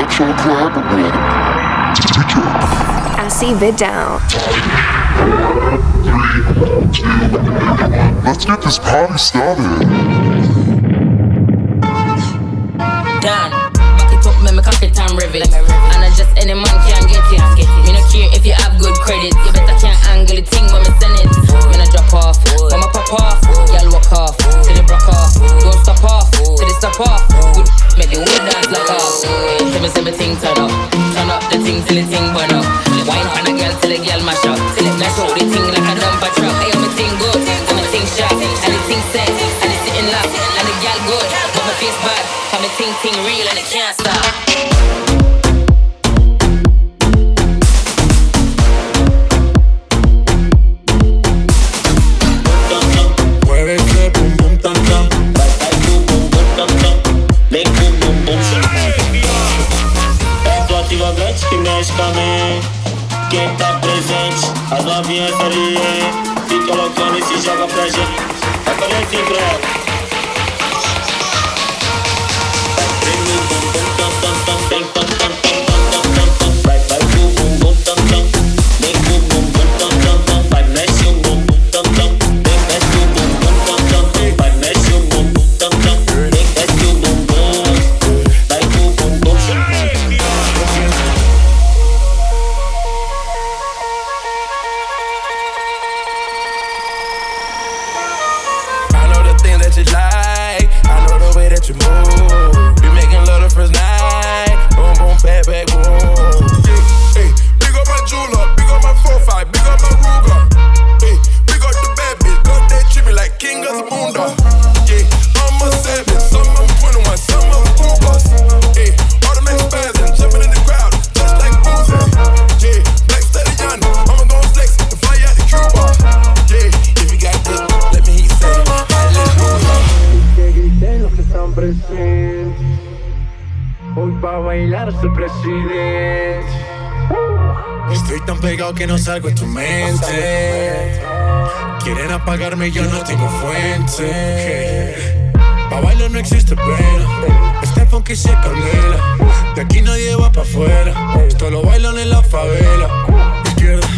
listening to Electro Club with Vidal. Let's get this party started. Done. Back it up, make me cock it and rev it. And I just any man can get it. Me no care if you have good credit. You better can't angle the thing when me send it. Me no drop off, when me pop off. Y'all walk off, till the broke off. Don't stop off, till they stop off. Tell me everything turn up, turn up the thing till the thing burn up. Wine pan a girl till the girl mash up. Till it mash out the thing like a dumper truck. Hey, I'm a thing good, I'm a thing sharp, and the thing set, and it's sitting locked, you like. I know the way that you move. We making love the first night. Boom, boom, back, back, boom. Hey, big up my jeweler, big up my 4-5, big up my Ruger. Hey, big up the bad bitch, got that treat like king of the moondog. Pegado que no salgo de tu mente. Quieren apagarme, yo no tengo fuente. Pa' bailar no existe pena. Este funky se candela. De aquí nadie va pa' afuera. Esto lo bailan en la favela. Izquierda,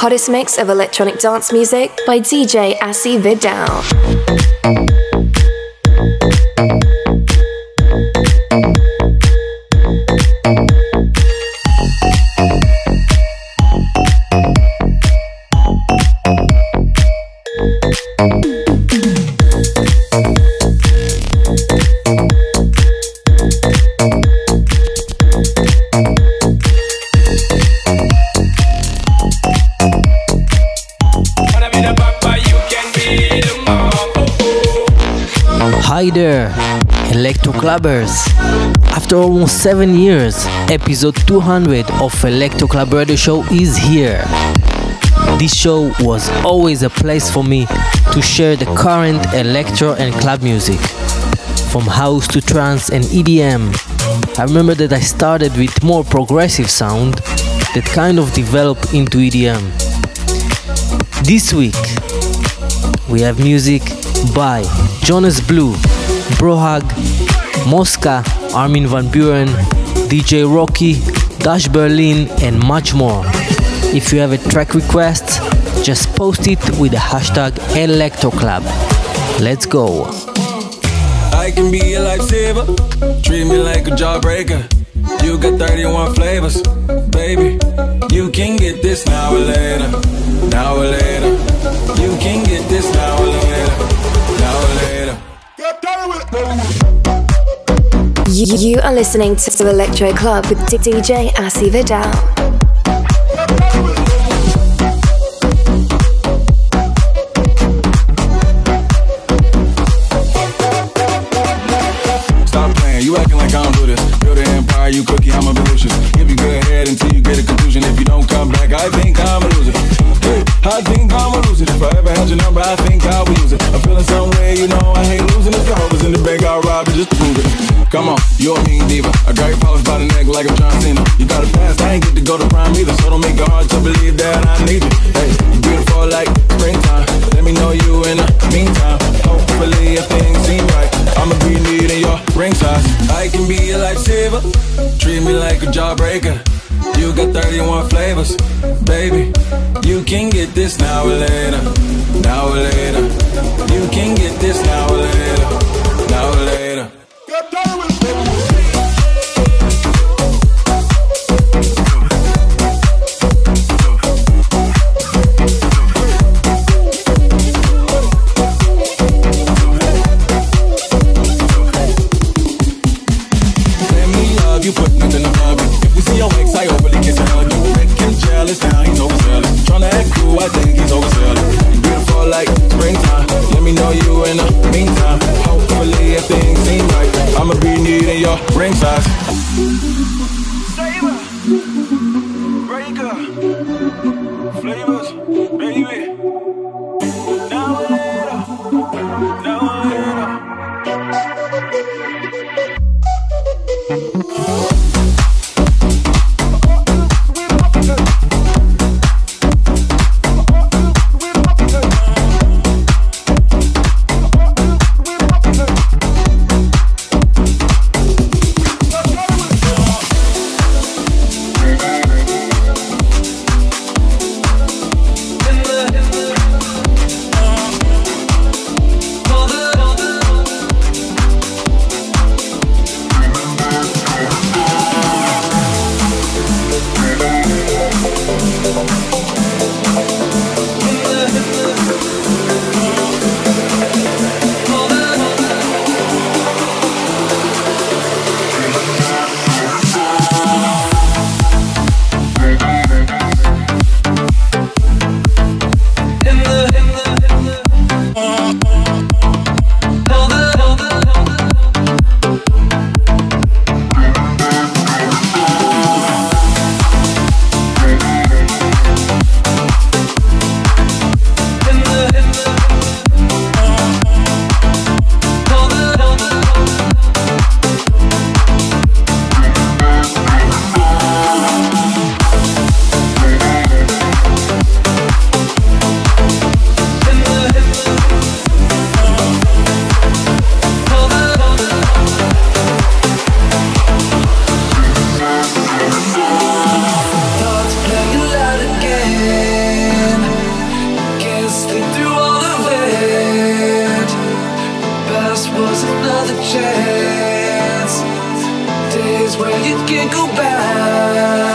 hottest mix of electronic dance music by DJ Asi Vidal. Electro Clubbers. After almost seven years, episode 200 of Electro Club Radio Show is here. This show was always a place for me to share the current electro and club music, from house to trance and EDM. I remember that I started with more progressive sound that kind of developed into EDM. This week we have music by Jonas Blue, Brohug, Mosca, Armin van Buuren, DJ Rocky, Dash Berlin, and much more. If you have a track request, just post it with the hashtag ElectroClub. Let's go. I can be a lifesaver, treat me like a jawbreaker. You got 31 flavors, baby. You can get this now or later, now or later. You can get this now or later. You, are listening to Electro Club with DJ Asi Vidal. A mean diva. I got your polish by the neck like I'm John Cena. You got a past, I ain't get to go to prime either. So don't make it hard to believe that I need you. Hey, you beautiful like springtime. Let me know you in the meantime. Hopefully, if things seem right, I'ma be needing your ring size. I can be a lifesaver Treat me like a jawbreaker. You got 31 flavors, baby. You can get this now or later, now or later. You can get this now or later, you can't go back.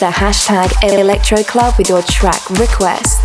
The hashtag ElectroClub with your track request.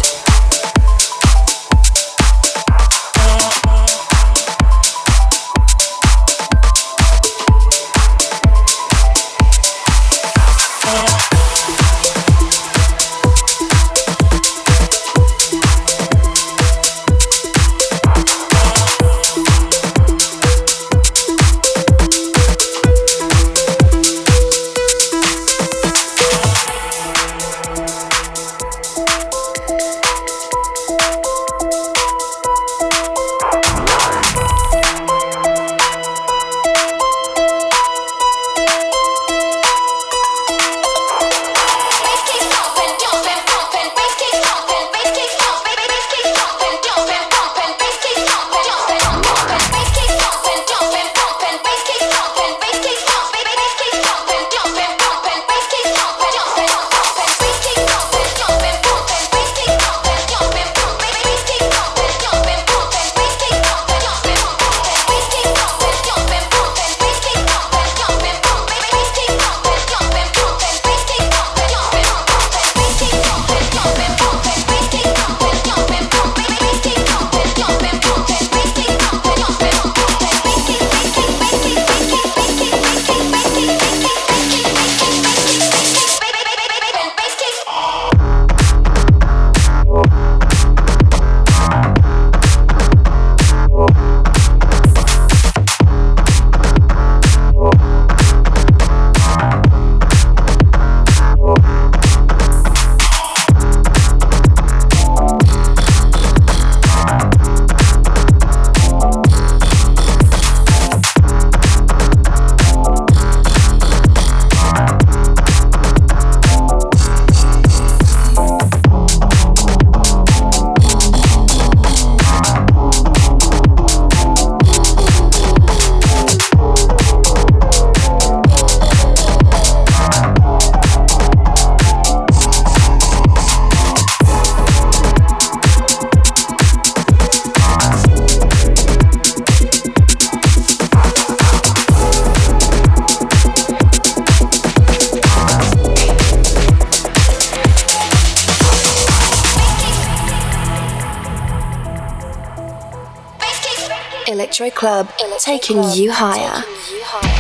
Electro Club, taking you higher.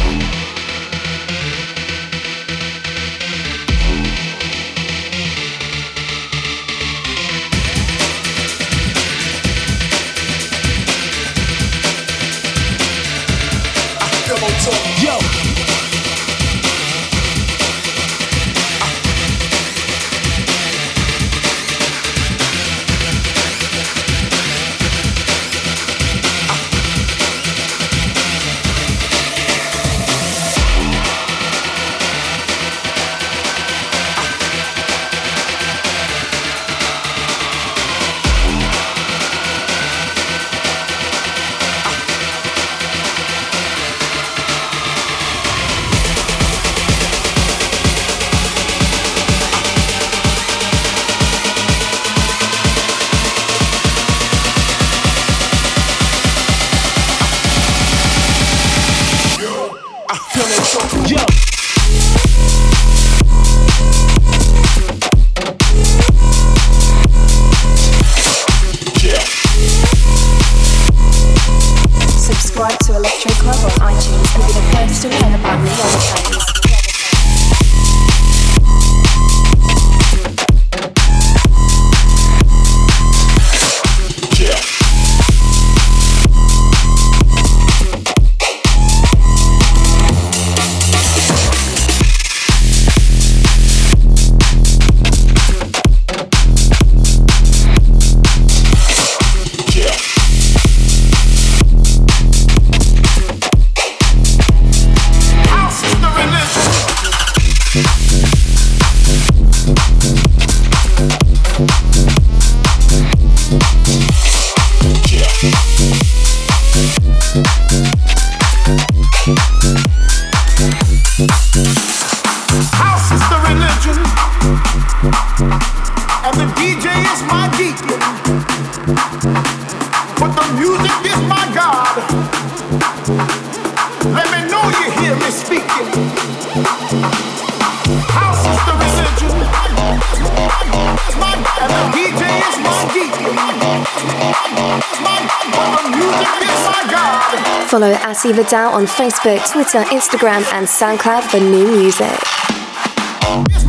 Asi Vidal on Facebook, Twitter, Instagram, and SoundCloud for new music.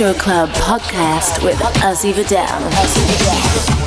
Electro Club podcast with Asi Vidal.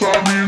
saw me.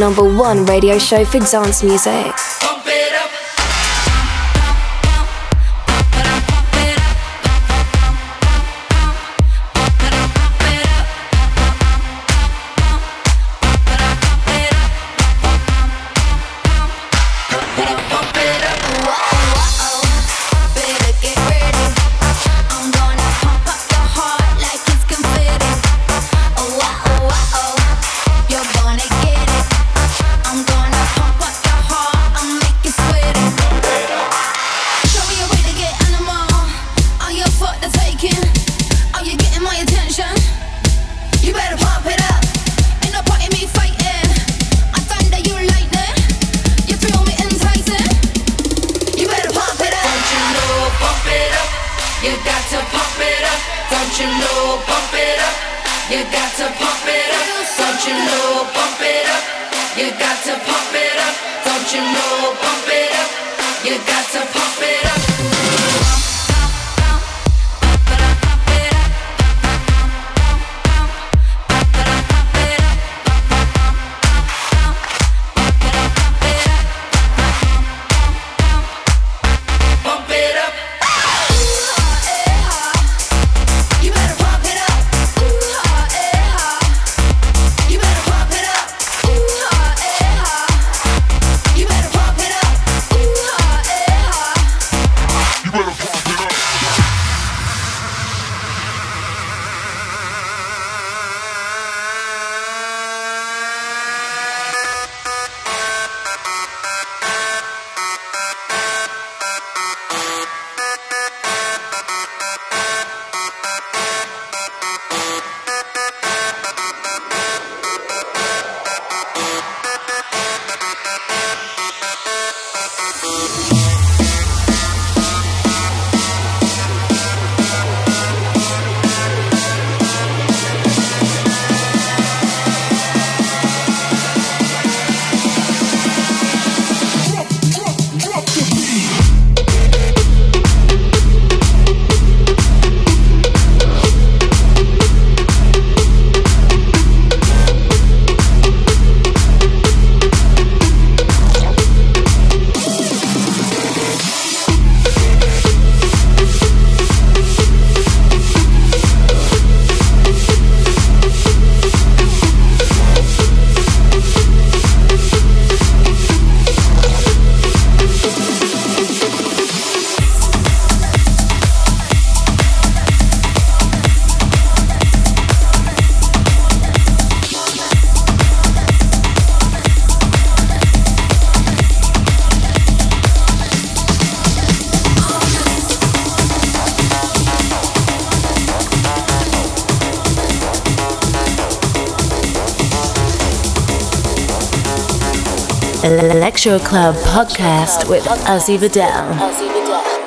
Number one radio show for dance music. Electro Club podcast with Asi Vidal.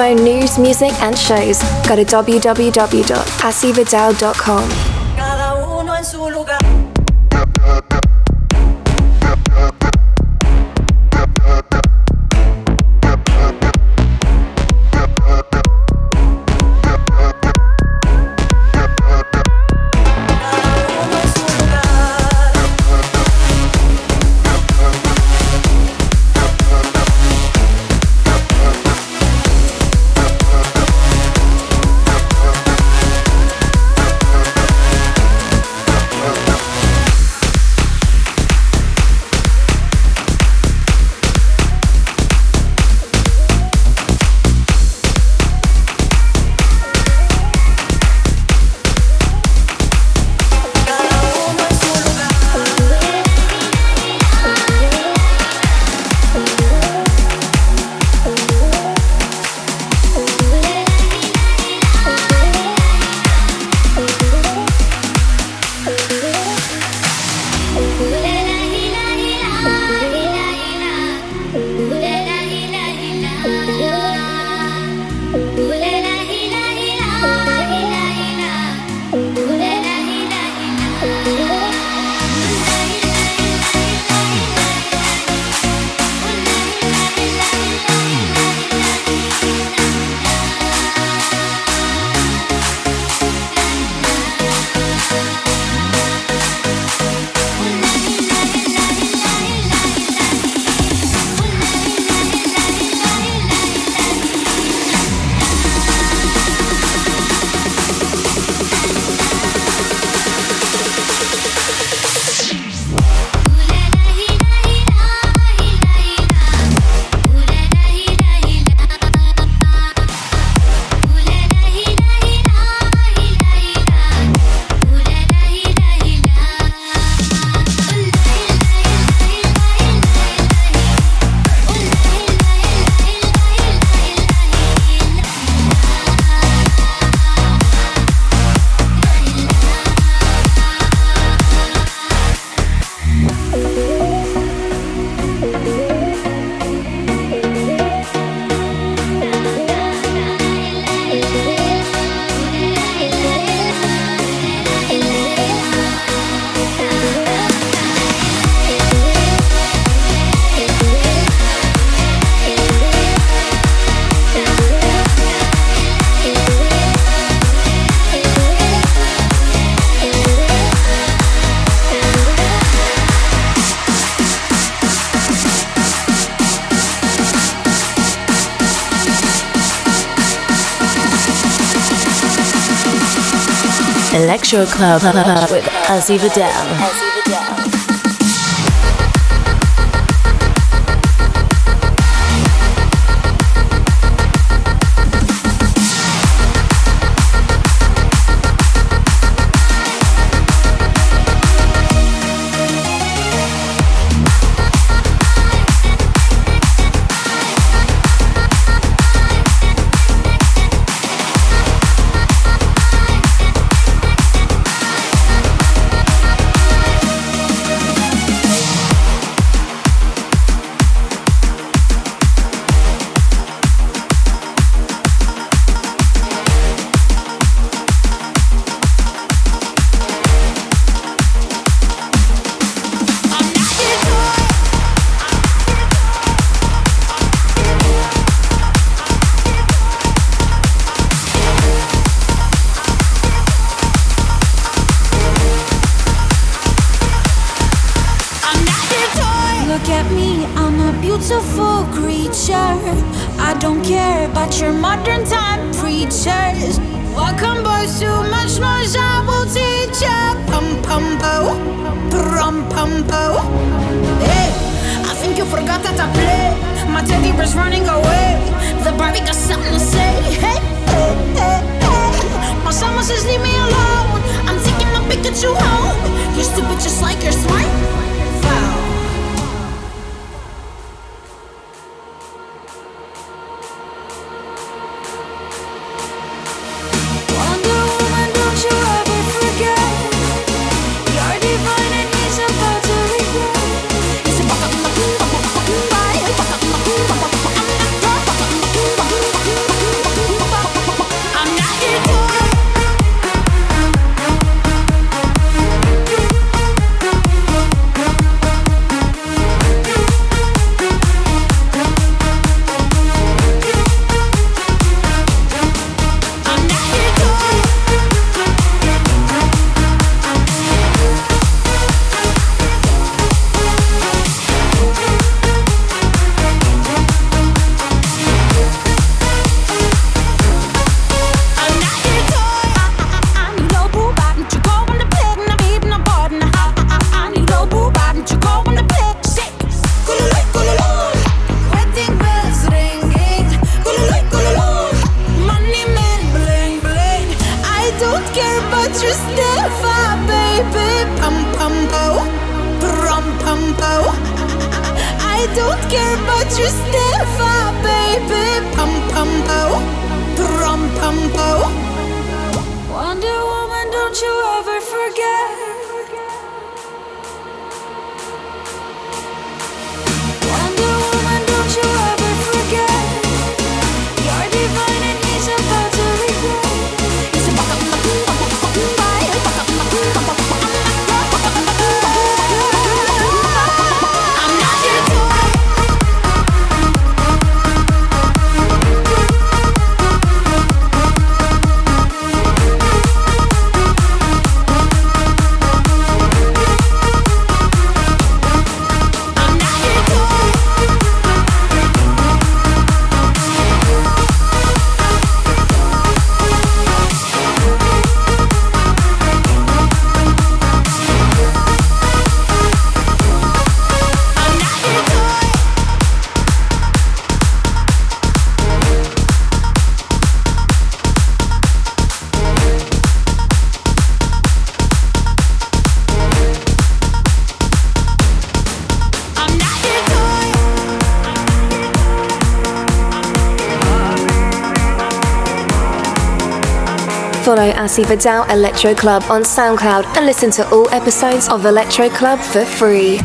Info, news, music, and shows, go to www.asividal.com. Electro Club uh, with Asi Vidal. you step up, baby? the Vidal Electro Club on SoundCloud and listen to all episodes of Electro Club for free.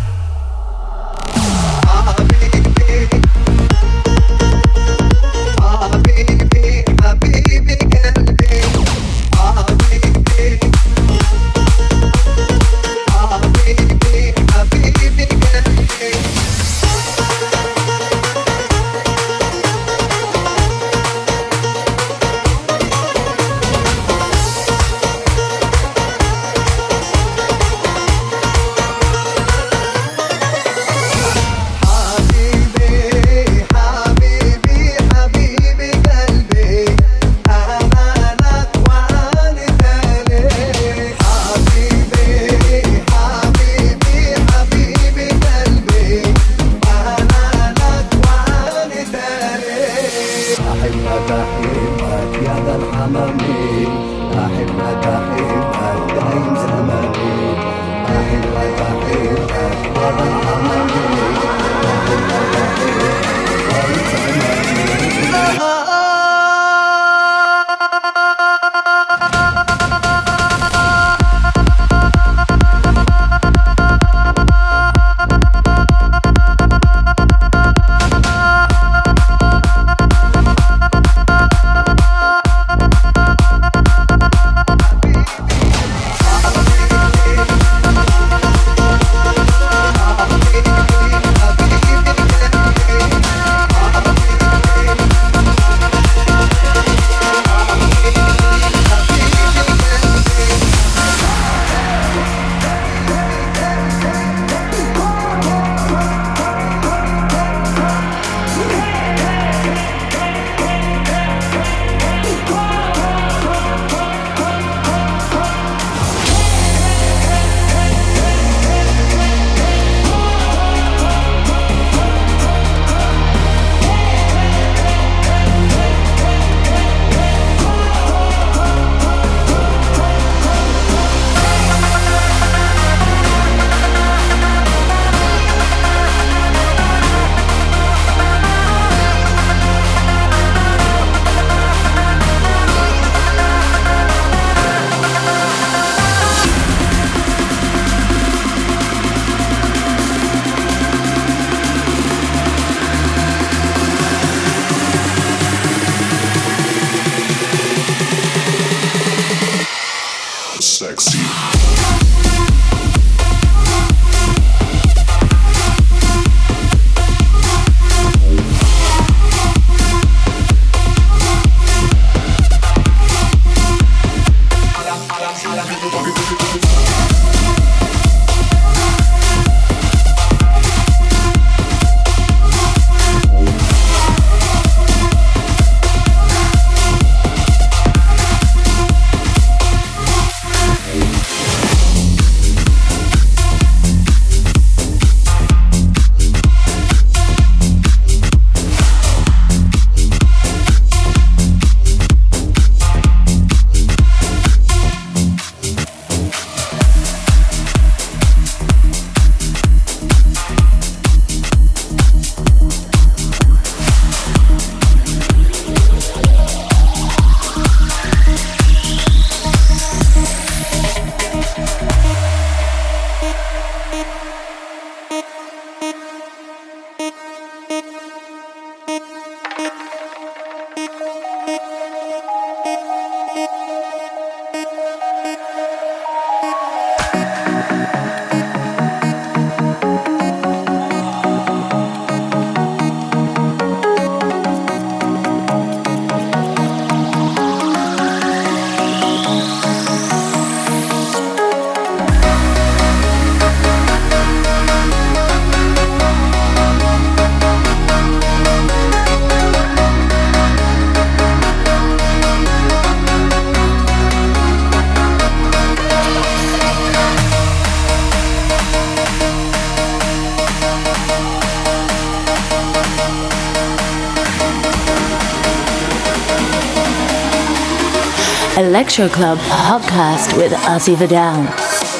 Electro Club podcast with Asi Vidal.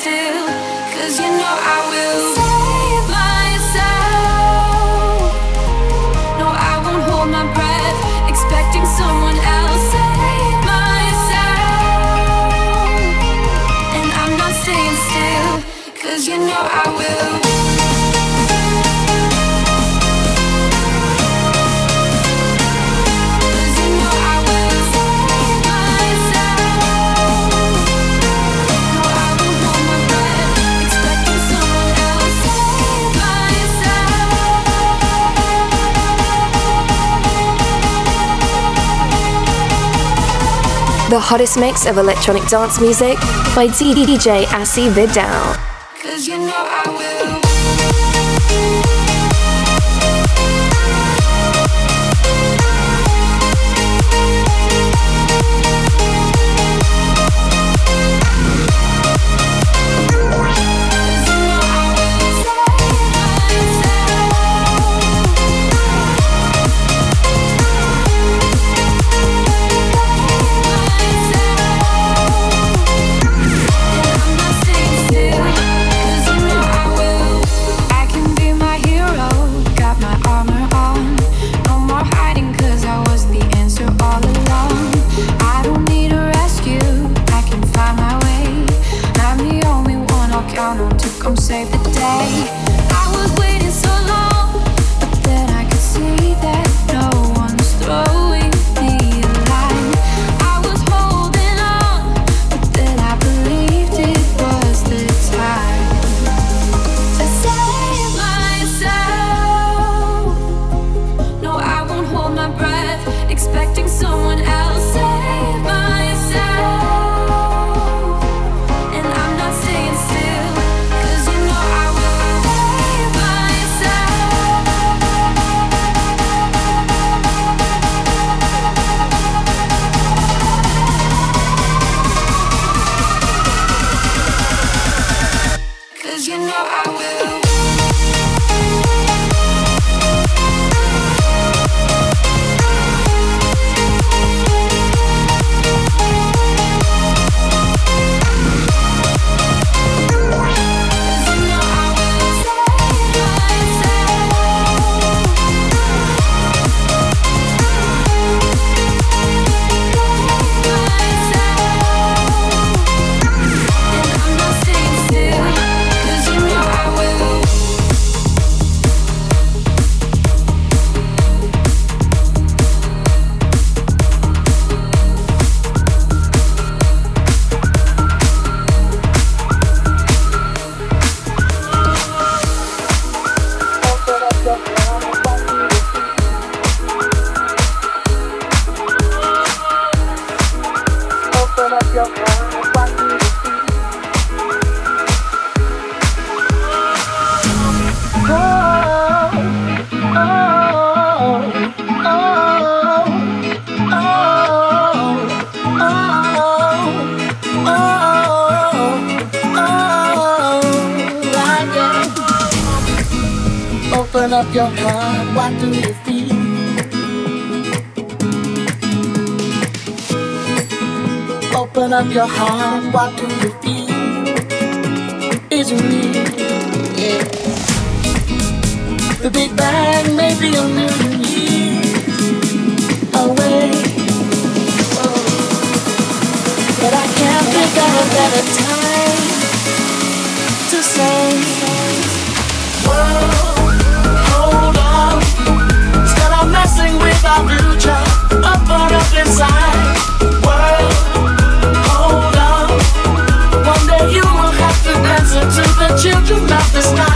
still, cause you know I will save myself. No, I won't hold my breath, expecting someone. The hottest mix of electronic dance music by DJ Asi Vidal. Expecting someone else. Is real? Yeah. The Big Bang may be a million years away. Oh. But I can't think of a better time to say, World. Hold on. Instead of messing with our future. Open up inside. Children of the sky.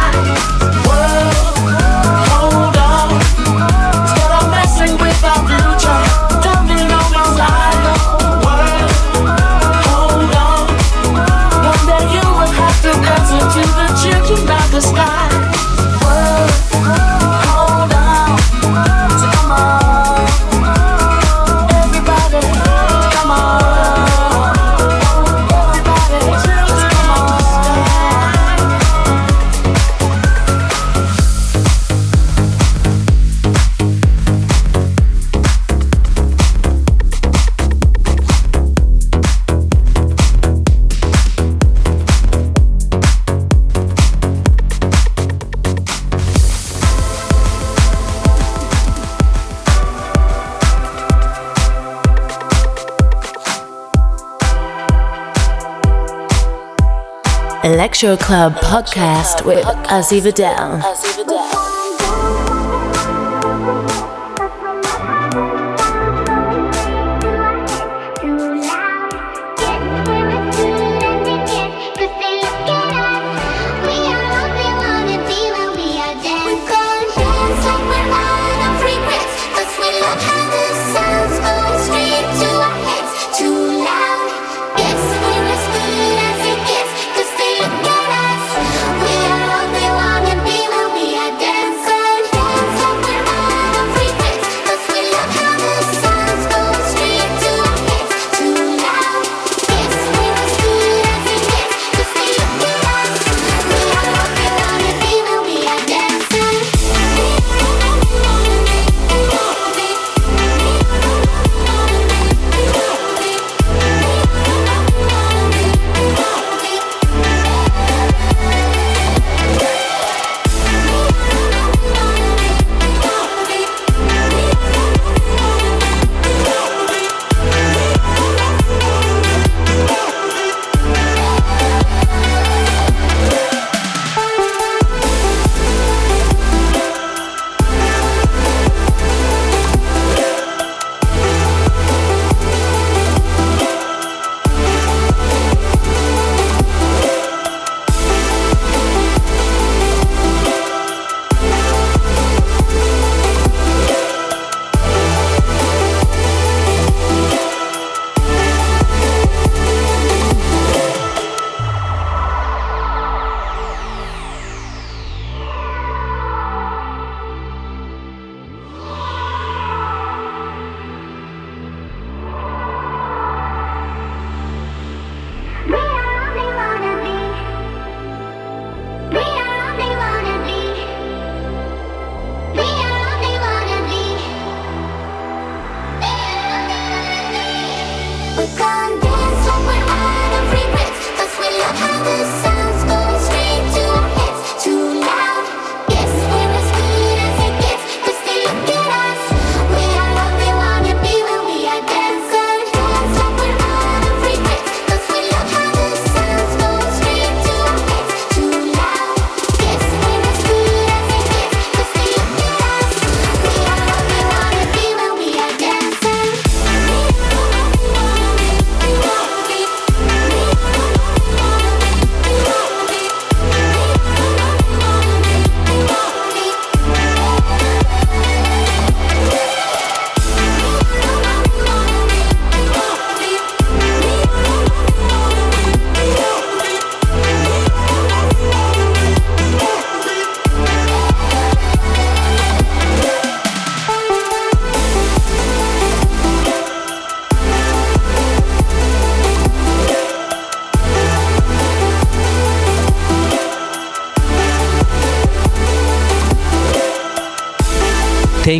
Electro Club podcast with Asi Vidal.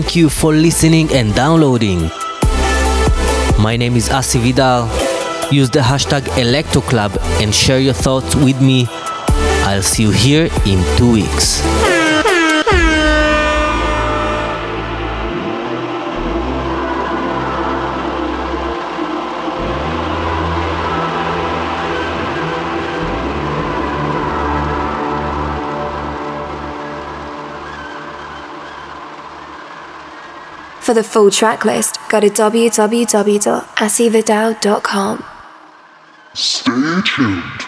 Thank you for listening and downloading. My name is Asi Vidal. Use the hashtag ElectroClub and share your thoughts with me. I'll see you here in two weeks. For the full track list, go to www.asividal.com. Stay tuned.